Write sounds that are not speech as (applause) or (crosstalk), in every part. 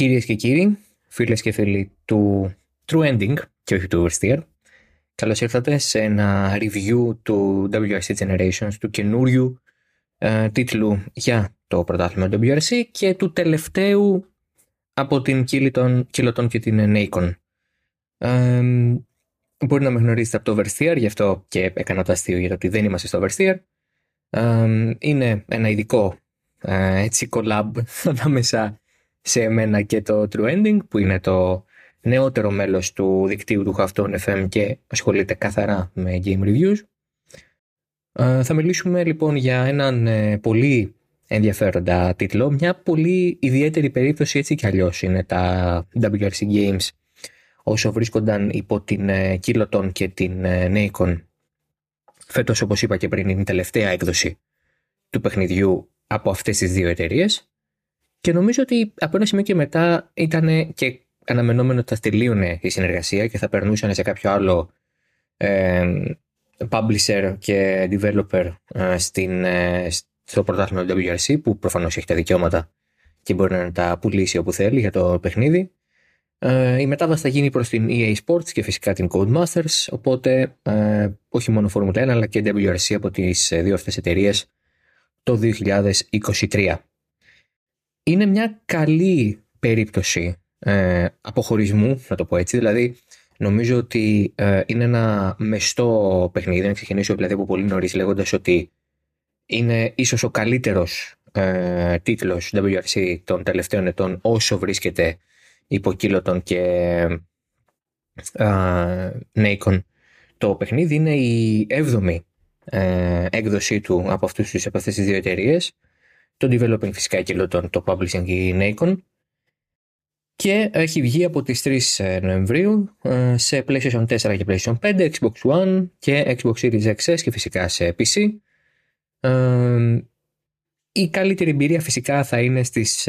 Κυρίες και κύριοι, φίλες και φίλοι του True Ending και όχι του Oversteer, καλώς ήρθατε σε ένα review του WRC Generations, του καινούριου ε, τίτλου για το πρωτάθλημα WRC και του τελευταίου από την Κίλωτον και την Nacon. Ε, μπορεί να με γνωρίζετε από το Oversteer, γι' αυτό και έκανα το αστείο για το ότι δεν είμαστε στο Oversteer. Ε, είναι ένα ειδικό ε, έτσι collab (laughs) ανάμεσα σε εμένα και το True Ending που είναι το νεότερο μέλος του δικτύου του Χαυτών FM και ασχολείται καθαρά με game reviews. Ε, θα μιλήσουμε λοιπόν για έναν ε, πολύ ενδιαφέροντα τίτλο, μια πολύ ιδιαίτερη περίπτωση έτσι κι αλλιώς είναι τα WRC Games όσο βρίσκονταν υπό την Kiloton και την Nacon. Φέτος όπως είπα και πριν είναι η τελευταία έκδοση του παιχνιδιού από αυτές τις δύο εταιρείες. Και νομίζω ότι από ένα σημείο και μετά ήταν και αναμενόμενο ότι θα τελείωνε η συνεργασία και θα περνούσαν σε κάποιο άλλο ε, publisher και developer ε, στην, ε, στο πρωτάθλημα του WRC που προφανώς έχει τα δικαιώματα και μπορεί να τα πουλήσει όπου θέλει για το παιχνίδι. Ε, η μετάβαση θα γίνει προς την EA Sports και φυσικά την Codemasters, οπότε ε, όχι μόνο Formula 1 αλλά και WRC από τις δύο αυτές εταιρείες το 2023. Είναι μια καλή περίπτωση ε, αποχωρισμού, να το πω έτσι. Δηλαδή, νομίζω ότι ε, είναι ένα μεστό παιχνίδι. Να ξεκινήσω δηλαδή από πολύ νωρίς λέγοντας ότι είναι ίσως ο καλύτερος ε, τίτλος WRC των τελευταίων ετών όσο βρίσκεται υπό κύλωτον και ε, Nacon. Το παιχνίδι είναι η 7η ε, έκδοσή του από, αυτούς, από αυτές τις δύο εταιρείες. Το developing φυσικά και το publishing και η Nacon. Και έχει βγει από τις 3 ε, Νοεμβρίου ε, σε PlayStation 4 και PlayStation 5, Xbox One και Xbox Series XS και φυσικά σε PC. Ε, η καλύτερη εμπειρία φυσικά θα είναι στις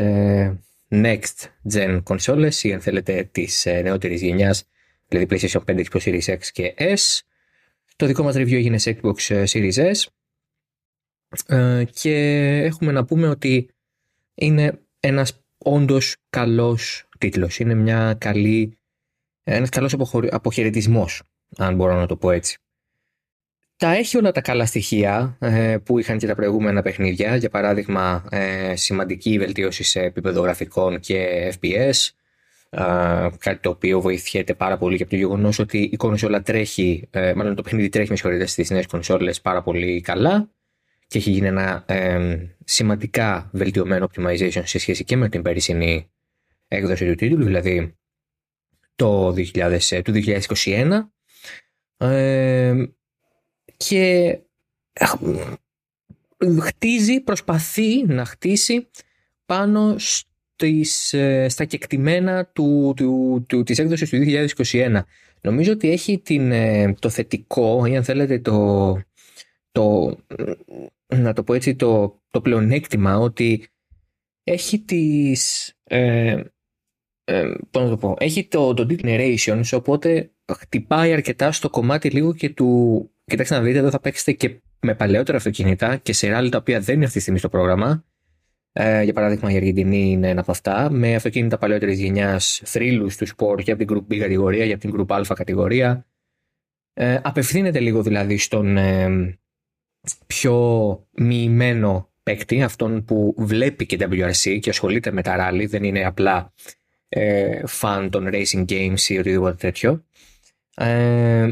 next gen consoles ή αν θέλετε της νεότερης γενιάς, δηλαδή PlayStation 5, Xbox Series X και S. Το δικό μας review έγινε σε Xbox ε, Series S ε, και έχουμε να πούμε ότι είναι ένας όντως καλός τίτλος. Είναι μια καλή, ένας καλός αποχαιρετισμός, αν μπορώ να το πω έτσι. Τα έχει όλα τα καλά στοιχεία ε, που είχαν και τα προηγούμενα παιχνίδια. Για παράδειγμα, σημαντική βελτίωση σε επίπεδο γραφικών και FPS, κάτι το οποίο βοηθιέται πάρα πολύ και από το γεγονός ότι η κονσόλα τρέχει, ε, μάλλον το παιχνίδι τρέχει με συγχωρείτε στις νέες κονσόλες πάρα πολύ καλά και έχει γίνει ένα ε, σημαντικά βελτιωμένο optimization σε σχέση και με την περσινή έκδοση του τίτλου, δηλαδή το 2000, ε, του 2021. Ε, και χτίζει, προσπαθεί να χτίσει πάνω στις, ε, στα κεκτημένα του, του, του, της έκδοσης του 2021. Νομίζω ότι έχει την, ε, το θετικό ή αν θέλετε το, το να το πω έτσι το, το πλεονέκτημα ότι έχει τις ε, ε, πώς να το πω έχει το, το generations οπότε χτυπάει αρκετά στο κομμάτι λίγο και του κοιτάξτε να δείτε εδώ θα παίξετε και με παλαιότερα αυτοκίνητα και σε ράλι τα οποία δεν είναι αυτή τη στιγμή στο πρόγραμμα ε, για παράδειγμα, η Αργεντινή είναι ένα από αυτά. Με αυτοκίνητα παλαιότερης γενιάς, θρύλους τους σπορ και από την Group B κατηγορία και από την Group Α κατηγορία. Ε, απευθύνεται λίγο δηλαδή στον ε, πιο μοιημένο παίκτη, αυτόν που βλέπει και WRC και ασχολείται με τα rally, δεν είναι απλά ε, fan των racing games ή οτιδήποτε τέτοιο. Ε,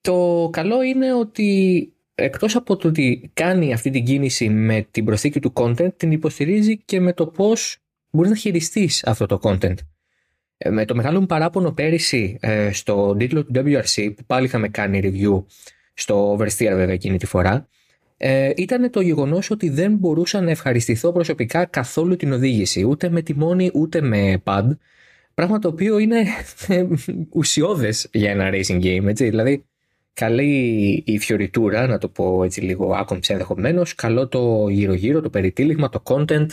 το καλό είναι ότι εκτός από το ότι κάνει αυτή την κίνηση με την προσθήκη του content, την υποστηρίζει και με το πώς μπορείς να χειριστείς αυτό το content. Ε, με το μεγάλο μου παράπονο πέρυσι ε, στο τίτλο του WRC, που πάλι είχαμε κάνει review στο Oversteer βέβαια εκείνη τη φορά, ε, ήταν το γεγονός ότι δεν μπορούσα να ευχαριστηθώ προσωπικά καθόλου την οδήγηση, ούτε με τιμόνι ούτε με pad, πράγμα το οποίο είναι ουσιώδες για ένα racing game, έτσι, δηλαδή καλή η φιωριτούρα, να το πω έτσι λίγο άκομψε ενδεχομένως, καλό το γύρω-γύρω, το περιτύλιγμα, το content,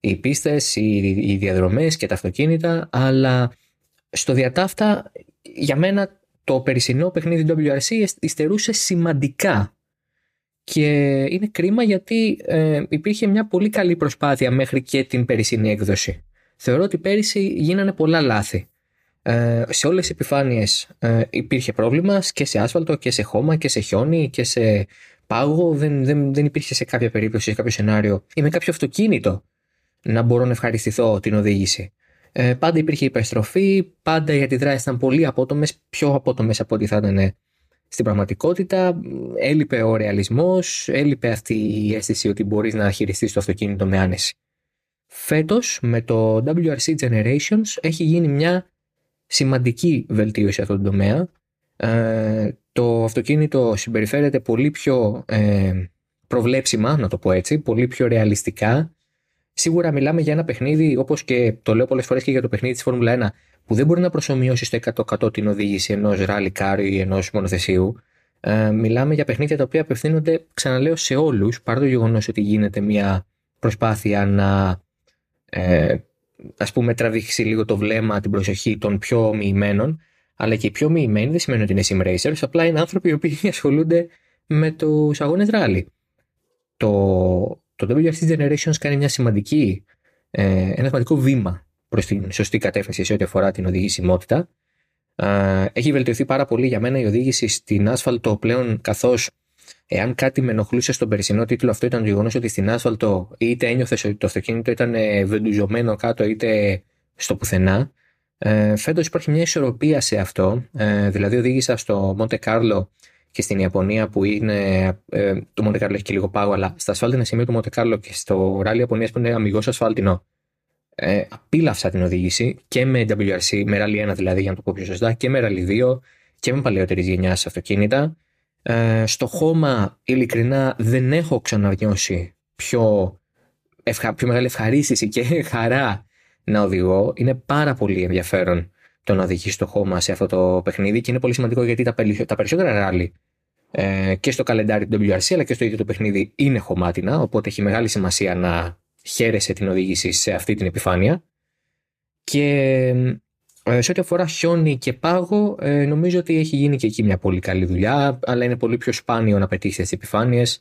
οι πίστες, οι, οι διαδρομές και τα αυτοκίνητα, αλλά στο διατάφτα για μένα το περσινό παιχνίδι WRC υστερούσε σημαντικά και είναι κρίμα γιατί ε, υπήρχε μια πολύ καλή προσπάθεια μέχρι και την περσινή έκδοση θεωρώ ότι πέρυσι γίνανε πολλά λάθη. Ε, σε όλες τις επιφάνειες ε, υπήρχε πρόβλημα και σε άσφαλτο και σε χώμα και σε χιόνι και σε πάγο. Δεν, δεν, δεν υπήρχε σε κάποια περίπτωση, σε κάποιο σενάριο ή με κάποιο αυτοκίνητο να μπορώ να ευχαριστηθώ την οδήγηση. Ε, πάντα υπήρχε υπερστροφή, πάντα οι αντιδράσεις ήταν πολύ απότομες, πιο απότομες από ό,τι θα ήταν στην πραγματικότητα. Έλειπε ο ρεαλισμός, έλειπε αυτή η αίσθηση ότι μπορείς να χειριστείς το αυτοκίνητο με άνεση. Φέτος με το WRC Generations έχει γίνει μια σημαντική βελτίωση σε αυτόν τον τομέα. Ε, το αυτοκίνητο συμπεριφέρεται πολύ πιο ε, προβλέψιμα, να το πω έτσι, πολύ πιο ρεαλιστικά. Σίγουρα μιλάμε για ένα παιχνίδι, όπως και το λέω πολλές φορές και για το παιχνίδι της Φόρμουλα 1, που δεν μπορεί να προσωμιώσει στο 100% την οδήγηση ενός rally car ή ενός μονοθεσίου. Ε, μιλάμε για παιχνίδια τα οποία απευθύνονται, ξαναλέω, σε όλους, παρά το γεγονός ότι γίνεται μια προσπάθεια να ε, ας πούμε τραβήξει λίγο το βλέμμα, την προσοχή των πιο μοιημένων, αλλά και οι πιο μοιημένοι δεν σημαίνει ότι είναι sim racers, απλά είναι άνθρωποι οι οποίοι (laughs) ασχολούνται με τους αγώνες rally. Το, το WRC Generations κάνει μια σημαντική, ε, ένα σημαντικό βήμα προς την σωστή κατεύθυνση σε ό,τι αφορά την οδηγησιμότητα. Ε, έχει βελτιωθεί πάρα πολύ για μένα η οδήγηση στην άσφαλτο πλέον, καθώς εάν κάτι με ενοχλούσε στον περσινό τίτλο, αυτό ήταν το γεγονός ότι στην άσφαλτο είτε ένιωθες ότι το αυτοκίνητο ήταν ε, βεντουζωμένο κάτω, είτε στο πουθενά. Ε, Φέτος υπάρχει μια ισορροπία σε αυτό. Ε, δηλαδή, οδήγησα στο Μοντε Κάρλο και στην Ιαπωνία που είναι. Ε, το Μοντε Κάρλο έχει και λίγο πάγο, αλλά στα ασφάλτινα σημεία του Μοντε Κάρλο και στο ράλι Ιαπωνίας που είναι αμυγός ασφάλτινο. Ε, απίλαυσα την οδήγηση και με WRC, με Rally 1 δηλαδή, για να το πω πιο σωστά, και με Rally 2 και με παλαιότερης γενιάς αυτοκίνητα. Ε, στο χώμα, ειλικρινά, δεν έχω ξανανιώσει πιο, ευχα... πιο μεγάλη ευχαρίστηση και (laughs) χαρά να οδηγώ. Είναι πάρα πολύ ενδιαφέρον το να οδηγείς στο χώμα σε αυτό το παιχνίδι και είναι πολύ σημαντικό γιατί τα, τα περισσότερα ράλι ε, και στο καλεντάρι του WRC αλλά και στο ίδιο το παιχνίδι είναι χωμάτινα, οπότε έχει μεγάλη σημασία να χαίρεσαι την οδήγηση σε αυτή την επιφάνεια. Και ε, σε ό,τι αφορά χιόνι και πάγο, ε, νομίζω ότι έχει γίνει και εκεί μια πολύ καλή δουλειά, αλλά είναι πολύ πιο σπάνιο να πετύχει τις επιφάνειες,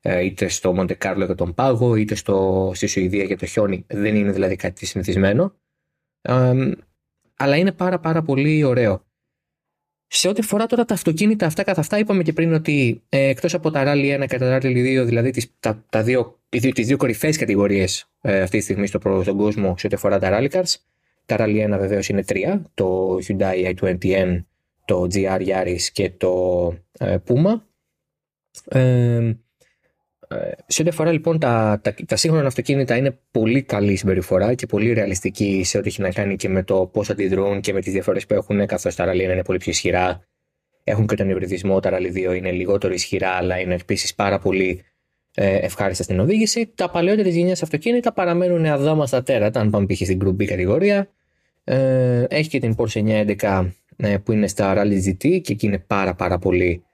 ε, είτε στο Μοντε Κάρλο για τον πάγο, είτε στο, στη Σουηδία για το χιόνι. Δεν είναι δηλαδή κάτι συνηθισμένο. αλλά είναι πάρα πάρα πολύ ωραίο. Σε ό,τι αφορά τώρα τα αυτοκίνητα αυτά καθ' αυτά, είπαμε και πριν ότι ε, εκτός από τα Rally 1 και τα Rally 2, δηλαδή τις, τα, τα δύο, τις δύο κορυφαίες κατηγορίες ε, αυτή τη στιγμή στο, στον κόσμο σε ό,τι αφορά τα Rally Cars, τα Rally 1 βεβαίως είναι τρία, το Hyundai i20N, το GR Yaris και το ε, Puma. Ε, σε ό,τι αφορά λοιπόν τα, τα, τα σύγχρονα αυτοκίνητα είναι πολύ καλή συμπεριφορά και πολύ ρεαλιστική σε ό,τι έχει να κάνει και με το πώς αντιδρούν και με τις διαφορές που έχουν, καθώς τα Rally 1 είναι πολύ πιο ισχυρά. Έχουν και τον υβριδισμό, τα Rally 2 είναι λιγότερο ισχυρά, αλλά είναι επίσης πάρα πολύ ε, ευχάριστα στην οδήγηση. Τα παλαιότερε γενιέ αυτοκίνητα παραμένουν αδάμα τέρατα, αν πάμε π.χ. στην Group B κατηγορία. Ε, έχει και την Porsche 911 ε, που είναι στα Rally GT και εκεί είναι πάρα πάρα πολύ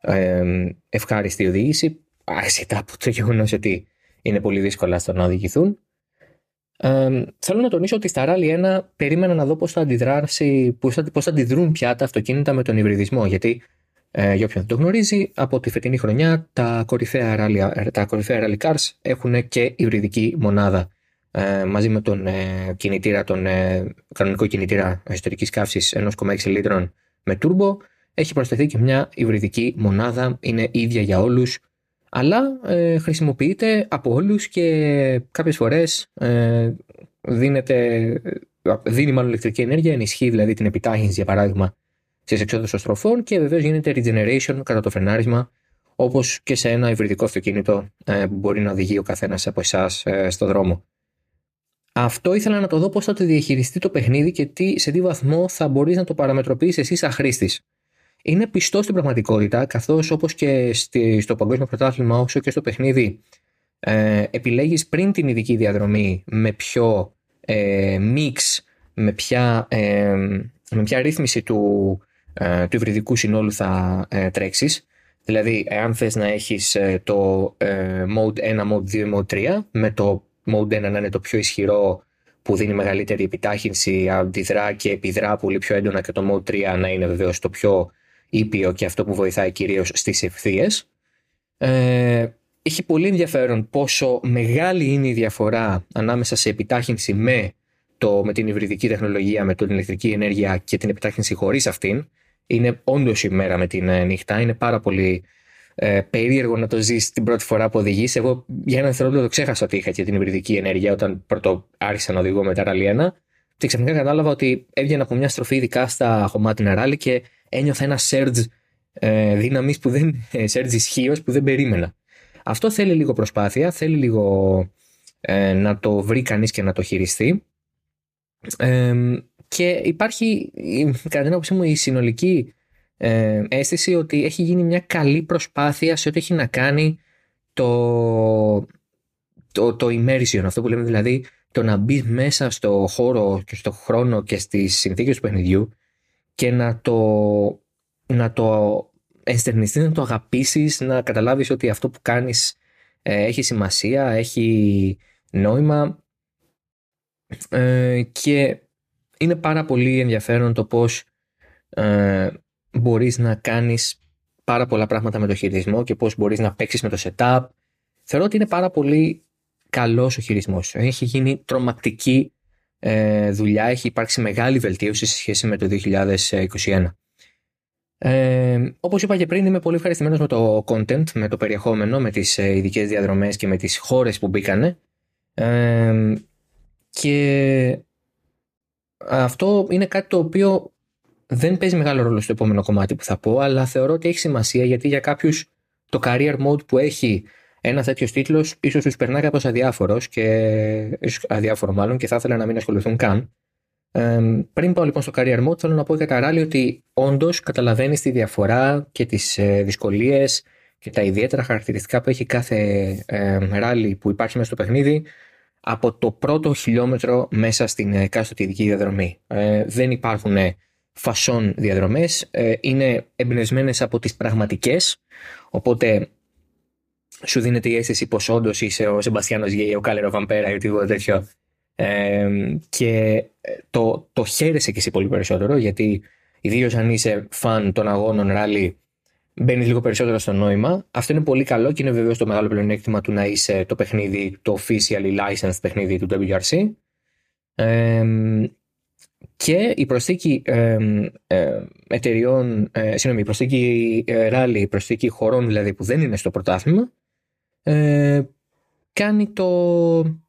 ε, ευχάριστη η οδήγηση ασχετά από το γεγονός ότι είναι πολύ δύσκολα στο να οδηγηθούν. Ε, θέλω να τονίσω ότι στα Rally 1 περίμενα να δω πώς θα αντιδράσει, πώς θα, πώς θα αντιδρούν πια τα αυτοκίνητα με τον υβριδισμό. Γιατί, ε, για όποιον δεν το γνωρίζει, από τη φετινή χρονιά τα κορυφαία rally, τα κορυφαία rally cars έχουν και υβριδική μονάδα. Ε, μαζί με τον ε, κινητήρα, τον ε, κανονικό κινητήρα εσωτερικής καύσης 1,6 λίτρων με turbo, έχει προσθεθεί και μια υβριδική μονάδα, είναι ίδια για όλους αλλά ε, χρησιμοποιείται από όλους και κάποιες φορές ε, δίνεται, δίνει μάλλον ηλεκτρική ενέργεια, ενισχύει δηλαδή την επιτάχυνση για παράδειγμα στις εξόδους των στροφών και βεβαίως γίνεται regeneration κατά το φρενάρισμα όπως και σε ένα υβριδικό αυτοκίνητο ε, που μπορεί να οδηγεί ο καθένας από εσάς ε, στο δρόμο. Αυτό ήθελα να το δω πώς θα το διαχειριστεί το παιχνίδι και τι, σε τι βαθμό θα μπορείς να το παραμετροποιήσεις εσύ σαν χρήστης είναι πιστό στην πραγματικότητα, καθώς όπως και στο Παγκόσμιο Πρωτάθλημα, όσο και στο παιχνίδι, ε, επιλέγεις πριν την ειδική διαδρομή με ποιο ε, mix, με ποια, ε, με ποια ρύθμιση του, ε, του υβριδικού συνόλου θα ε, τρέξεις. Δηλαδή, εάν θες να έχεις ε, το ε, Mode 1, Mode 2, Mode 3, με το Mode 1 να είναι το πιο ισχυρό που δίνει μεγαλύτερη επιτάχυνση, αντιδρά και επιδρά πολύ πιο έντονα και το Mode 3 να είναι βεβαίως το πιο ήπιο και αυτό που βοηθάει κυρίως στις ευθείες. Ε, έχει πολύ ενδιαφέρον πόσο μεγάλη είναι η διαφορά ανάμεσα σε επιτάχυνση με το, με την υβριδική τεχνολογία, με την ηλεκτρική ενέργεια και την επιτάχυνση χωρίς αυτήν. Είναι όντως η μέρα με την ε, νύχτα. Είναι πάρα πολύ ε, περίεργο να το ζεις την πρώτη φορά που οδηγείς. Εγώ για ένα δευτερόλεπτο ξέχασα ότι είχα και την υβριδική ενέργεια όταν πρώτο άρχισα να οδηγώ με τα Rally 1. Και ξαφνικά κατάλαβα ότι έβγαινα από μια στροφή, ειδικά στα χωμάτινα ράλι και ένιωθα ένα surge ε, δύναμης που δεν. Ε, surge ισχύως που δεν περίμενα. Αυτό θέλει λίγο προσπάθεια, θέλει λίγο ε, να το βρει κανείς και να το χειριστεί. Ε, και υπάρχει, κατά την άποψή μου, η συνολική ε, αίσθηση ότι έχει γίνει μια καλή προσπάθεια σε ό,τι έχει να κάνει το, το, το immersion, αυτό που λέμε δηλαδή το να μπεις μέσα στο χώρο και στο χρόνο και στις συνθήκες του παιχνιδιού και να το, να το ενστερνιστείς, να το αγαπήσεις, να καταλάβεις ότι αυτό που κάνεις ε, έχει σημασία, έχει νόημα ε, και είναι πάρα πολύ ενδιαφέρον το πώς ε, μπορείς να κάνεις πάρα πολλά πράγματα με το χειρισμό και πώς μπορείς να παίξεις με το setup. Θεωρώ ότι είναι πάρα πολύ καλός ο χειρισμός. Έχει γίνει τρομακτική ε, δουλειά, έχει υπάρξει μεγάλη βελτίωση σε σχέση με το 2021. Ε, όπως είπα και πριν είμαι πολύ ευχαριστημένος με το content, με το περιεχόμενο, με τις ε, ειδικές διαδρομές και με τις χώρες που μπήκανε ε, και αυτό είναι κάτι το οποίο δεν παίζει μεγάλο ρόλο στο επόμενο κομμάτι που θα πω, αλλά θεωρώ ότι έχει σημασία γιατί για κάποιους το career mode που έχει ένα τέτοιο τίτλος ίσως τους περνάει κάπως αδιάφορος και αδιάφορο μάλλον και θα ήθελα να μην ασχοληθούν καν. Ε, πριν πάω λοιπόν στο career mode, θέλω να πω κατά ράλι ότι όντως καταλαβαίνεις τη διαφορά και τις ε, δυσκολίες και τα ιδιαίτερα χαρακτηριστικά που έχει κάθε ε, ράλι που υπάρχει μέσα στο παιχνίδι από το πρώτο χιλιόμετρο μέσα στην εκάστοτε ειδική διαδρομή. Ε, δεν υπάρχουν φασόν διαδρομές, ε, είναι εμπνευσμένες από τις πραγματικές, οπότε σου δίνεται η αίσθηση πως όντως είσαι ο Σεμπαστιάνος Γκέι, ο Κάλερο Βαμπέρα ή οτιδήποτε τέτοιο ε, και το, το χαίρεσαι και εσύ πολύ περισσότερο γιατί ιδίως αν είσαι φαν των αγώνων ράλι μπαίνει λίγο περισσότερο στο νόημα. Αυτό είναι πολύ καλό και είναι βεβαίως το μεγάλο πλεονέκτημα του να είσαι το παιχνίδι, το officially licensed παιχνίδι του WRC. Ε, και η προσθήκη ε, ε, εταιριών, ε, συγγνώμη, η προσθήκη ράλι, η προσθήκη χωρών δηλαδή που δεν είναι στο πρωτάθλημα, ε, κάνει το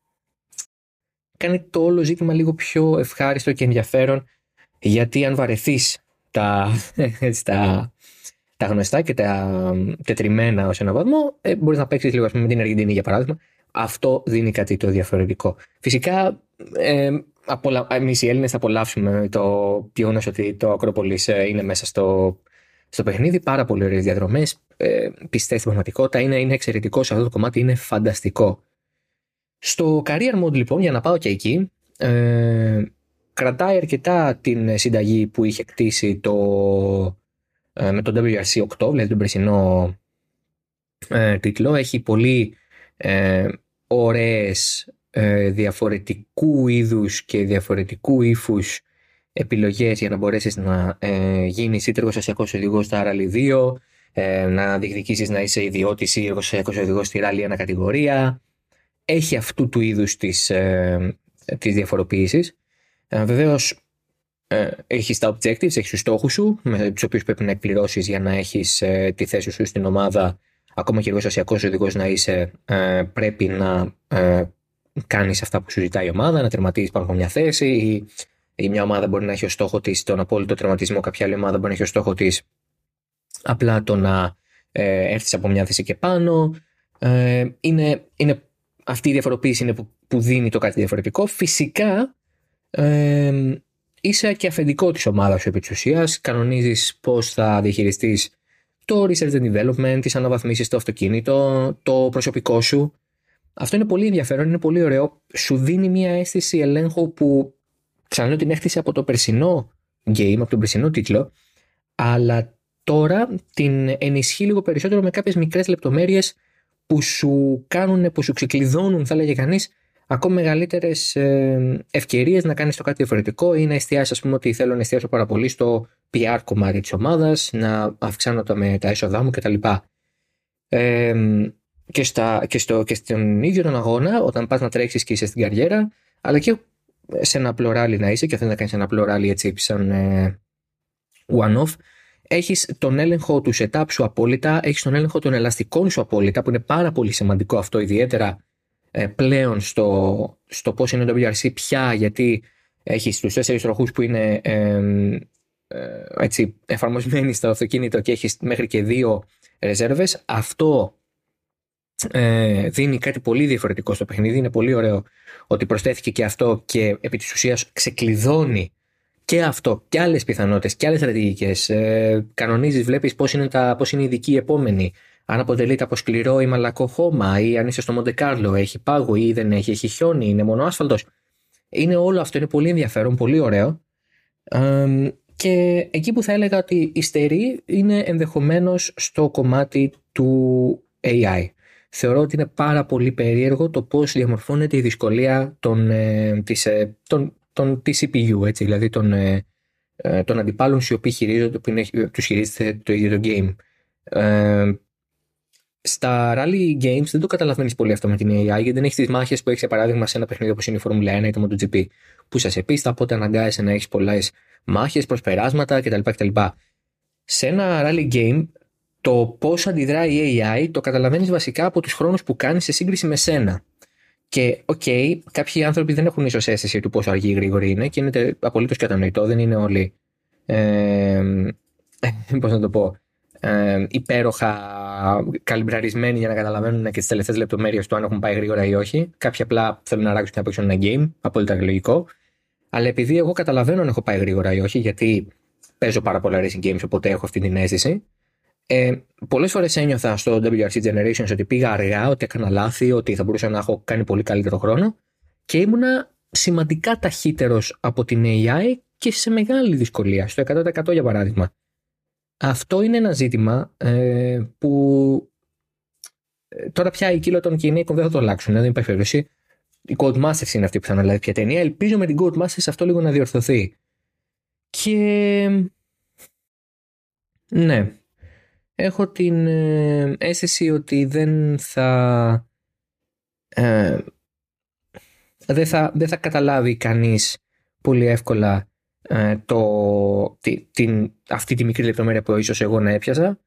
κάνει το όλο ζήτημα λίγο πιο ευχάριστο και ενδιαφέρον γιατί αν βαρεθείς τα, (laughs) τα, τα γνωστά και τα τετριμένα ως ένα βαθμό ε, μπορείς να παίξεις λίγο με την Αργεντινή για παράδειγμα αυτό δίνει κάτι το διαφορετικό. Φυσικά ε, εμείς οι Έλληνες θα απολαύσουμε το γεγονός ότι το Ακρόπολης ε, είναι μέσα στο, στο παιχνίδι. Πάρα πολύ ωραίες διαδρομές. Ε, πιστεύει στην πραγματικότητα. Είναι, είναι εξαιρετικό σε αυτό το κομμάτι. Είναι φανταστικό. Στο career mode λοιπόν, για να πάω και εκεί, ε, κρατάει αρκετά την συνταγή που είχε κτίσει το, ε, με το WRC 8, δηλαδή τον περσινό ε, τίτλο. Έχει πολύ ε, ωραίες ε, διαφορετικού είδους και διαφορετικού ύφους επιλογές για να μπορέσεις να ε, γίνεις είτε εργοστασιακός οδηγός στα Rally 2, ε, να διεκδικήσεις να είσαι ιδιώτης ή εργοστασιακός οδηγός στη Rally 1 κατηγορία. Έχει αυτού του είδους τις, ε, τις διαφοροποίησεις. Ε, βεβαίως ε, έχεις τα objectives, έχεις τους στόχους σου με τους οποίους πρέπει να εκπληρώσεις για να έχεις ε, τη θέση σου στην ομάδα ακόμα και εργοστασιακός οδηγός να είσαι ε, πρέπει να ε, κάνεις αυτά που σου ζητάει η ομάδα, να τερματίζει πάνω από μια θέση, ή, ή μια ομάδα μπορεί να έχει ως στόχο της τον απόλυτο τερματισμό, κάποια άλλη ομάδα μπορεί να έχει ως στόχο της απλά το να ε, έρθεις από μια θέση και πάνω. Ε, είναι, είναι, αυτή η διαφοροποίηση είναι που, που δίνει το κάτι διαφορετικό. Φυσικά ε, είσαι και αφεντικό της ομάδας σου επί της ουσίας, κανονίζεις πώς θα διαχειριστείς το research and development, τις αναβαθμίσεις στο αυτοκίνητο, το προσωπικό σου, αυτό είναι πολύ ενδιαφέρον, είναι πολύ ωραίο. Σου δίνει μια αίσθηση ελέγχου που ξαναλέω την έκτισε από το περσινό game, από τον περσινό τίτλο, αλλά τώρα την ενισχύει λίγο περισσότερο με κάποιες μικρές λεπτομέρειες που σου κάνουν, που σου ξεκλειδώνουν, θα λέγε κανείς, ακόμα μεγαλύτερες ευκαιρίες να κάνεις το κάτι διαφορετικό ή να εστιάσεις, ας πούμε, ότι θέλω να εστιάσω πάρα πολύ στο PR κομμάτι της ομάδας, να αυξάνω τα, με τα έσοδά μου κτλ. Ε, και, στα, και, στο, και στον ίδιο τον αγώνα, όταν πας να τρέξεις και είσαι στην καριέρα, αλλά και σε ένα απλό rally να είσαι και θέλει να κάνεις ένα απλό rally έτσι σαν ε, one-off, έχεις τον έλεγχο του setup σου απόλυτα, έχεις τον έλεγχο των ελαστικών σου απόλυτα, που είναι πάρα πολύ σημαντικό αυτό, ιδιαίτερα ε, πλέον στο, στο πώς είναι το WRC πια, γιατί έχεις τους τέσσερις τροχούς που είναι ε, έτσι, εφαρμοσμένοι στο αυτοκίνητο και έχεις μέχρι και δύο ρεζέρβες. Αυτό ε, δίνει κάτι πολύ διαφορετικό στο παιχνίδι. Είναι πολύ ωραίο ότι προσθέθηκε και αυτό και επί της ουσίας ξεκλειδώνει και αυτό και άλλες πιθανότητες και άλλες στρατηγικές. Ε, κανονίζεις, βλέπεις πώς είναι, τα, πώς είναι οι ειδικοί επόμενοι. Αν αποτελείται από σκληρό ή μαλακό χώμα ή αν είσαι στο Μοντεκάρλο, έχει πάγο ή δεν έχει, έχει χιόνι, είναι μόνο άσφαλτος. Είναι όλο αυτό, είναι πολύ ενδιαφέρον, πολύ ωραίο. Ε, και εκεί που θα έλεγα ότι υστερεί είναι ενδεχομένως στο κομμάτι του AI. Θεωρώ ότι είναι πάρα πολύ περίεργο το πώς διαμορφώνεται η δυσκολία των, ε, της, ε, των, των, της CPU, έτσι, δηλαδή των, ε, ε, των αντιπάλων οι οποίοι χειρίζονται, που είναι, τους χειρίζεται το ίδιο το game. Ε, στα rally games δεν το καταλαβαίνεις πολύ αυτό με την AI, γιατί δεν έχεις τις μάχες που έχεις, για παράδειγμα, σε ένα παιχνίδι όπως είναι η Formula 1 ή το MotoGP, που σε πίστα, οπότε αναγκάζεσαι να έχεις πολλές μάχες, προσπεράσματα κτλ. κτλ. Σε ένα rally game, το πώς αντιδράει η AI το καταλαβαίνεις βασικά από τους χρόνους που κάνεις σε σύγκριση με σένα. Και, οκ, okay, κάποιοι άνθρωποι δεν έχουν ίσως αίσθηση του πόσο αργή ή γρήγορη είναι και είναι απολύτως κατανοητό. Δεν είναι όλοι. Ε, Πώς να το πω. Ε, υπέροχα καλιμπραρισμένοι για να καταλαβαίνουν και τις τελευταίες λεπτομέρειες του αν έχουν πάει γρήγορα ή όχι. Κάποιοι απλά θέλουν να αράξουν και να παίξουν ένα game. Απόλυτα λογικό. Αλλά επειδή εγώ καταλαβαίνω αν έχω πάει γρήγορα ή όχι, γιατί παίζω πάρα πολλά racing games, οπότε έχω αυτή την αίσθηση. Ε, Πολλές φορές ένιωθα στο WRC Generations ότι πήγα αργά, ότι έκανα λάθη, ότι θα μπορούσα να έχω κάνει πολύ καλύτερο χρόνο και ήμουνα σημαντικά ταχύτερος από την AI και σε μεγάλη δυσκολία, στο 100% για παράδειγμα. Αυτό είναι ένα ζήτημα ε, που ε, τώρα πια οι κύλο των κινήτων δεν θα το αλλάξουν, δεν υπάρχει περίπτωση. Οι Codemasters είναι αυτοί που θα αναλάβει πια ταινία. Ελπίζω με την Codemasters αυτό λίγο να διορθωθεί. Και ναι, έχω την ε, αίσθηση ότι δεν θα, ε, δεν θα, δεν θα καταλάβει κανείς πολύ εύκολα ε, το, την, αυτή τη μικρή λεπτομέρεια που ίσως εγώ να έπιασα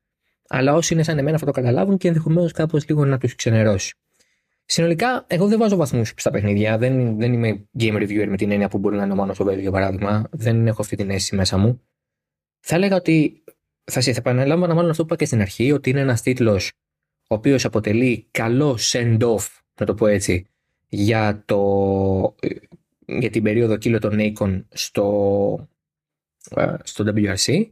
αλλά όσοι είναι σαν εμένα θα το καταλάβουν και ενδεχομένως κάπως λίγο να τους ξενερώσει. Συνολικά, εγώ δεν βάζω βαθμούς στα παιχνίδια. Δεν, δεν είμαι game reviewer με την έννοια που μπορεί να είναι ο Μάνος για παράδειγμα. Δεν έχω αυτή την αίσθηση μέσα μου. Θα έλεγα ότι θα, θα επαναλάμβανα μάλλον αυτό που είπα και στην αρχή, ότι είναι ένας τίτλος ο οποίος αποτελεί καλό send-off, να το πω έτσι, για, το, για την περίοδο κύλο των Nikon στο, ε, στο WRC.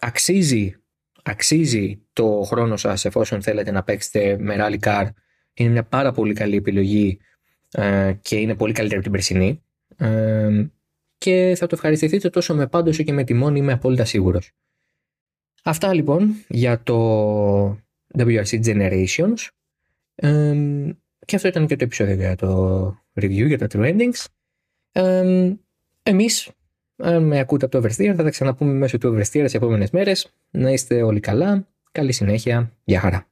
αξίζει, αξίζει το χρόνο σας εφόσον θέλετε να παίξετε με rally car. Είναι μια πάρα πολύ καλή επιλογή ε, και είναι πολύ καλύτερη από την περσινή και θα το ευχαριστηθείτε τόσο με πάντως όσο και με τιμόνι, είμαι απόλυτα σίγουρος. Αυτά λοιπόν για το WRC Generations και αυτό ήταν και το επεισόδιο για το review για τα True Endings. Ε, εμείς, αν με ακούτε από το Oversteer, θα τα ξαναπούμε μέσω του Oversteer σε επόμενες μέρες. Να είστε όλοι καλά, καλή συνέχεια, γεια χαρά.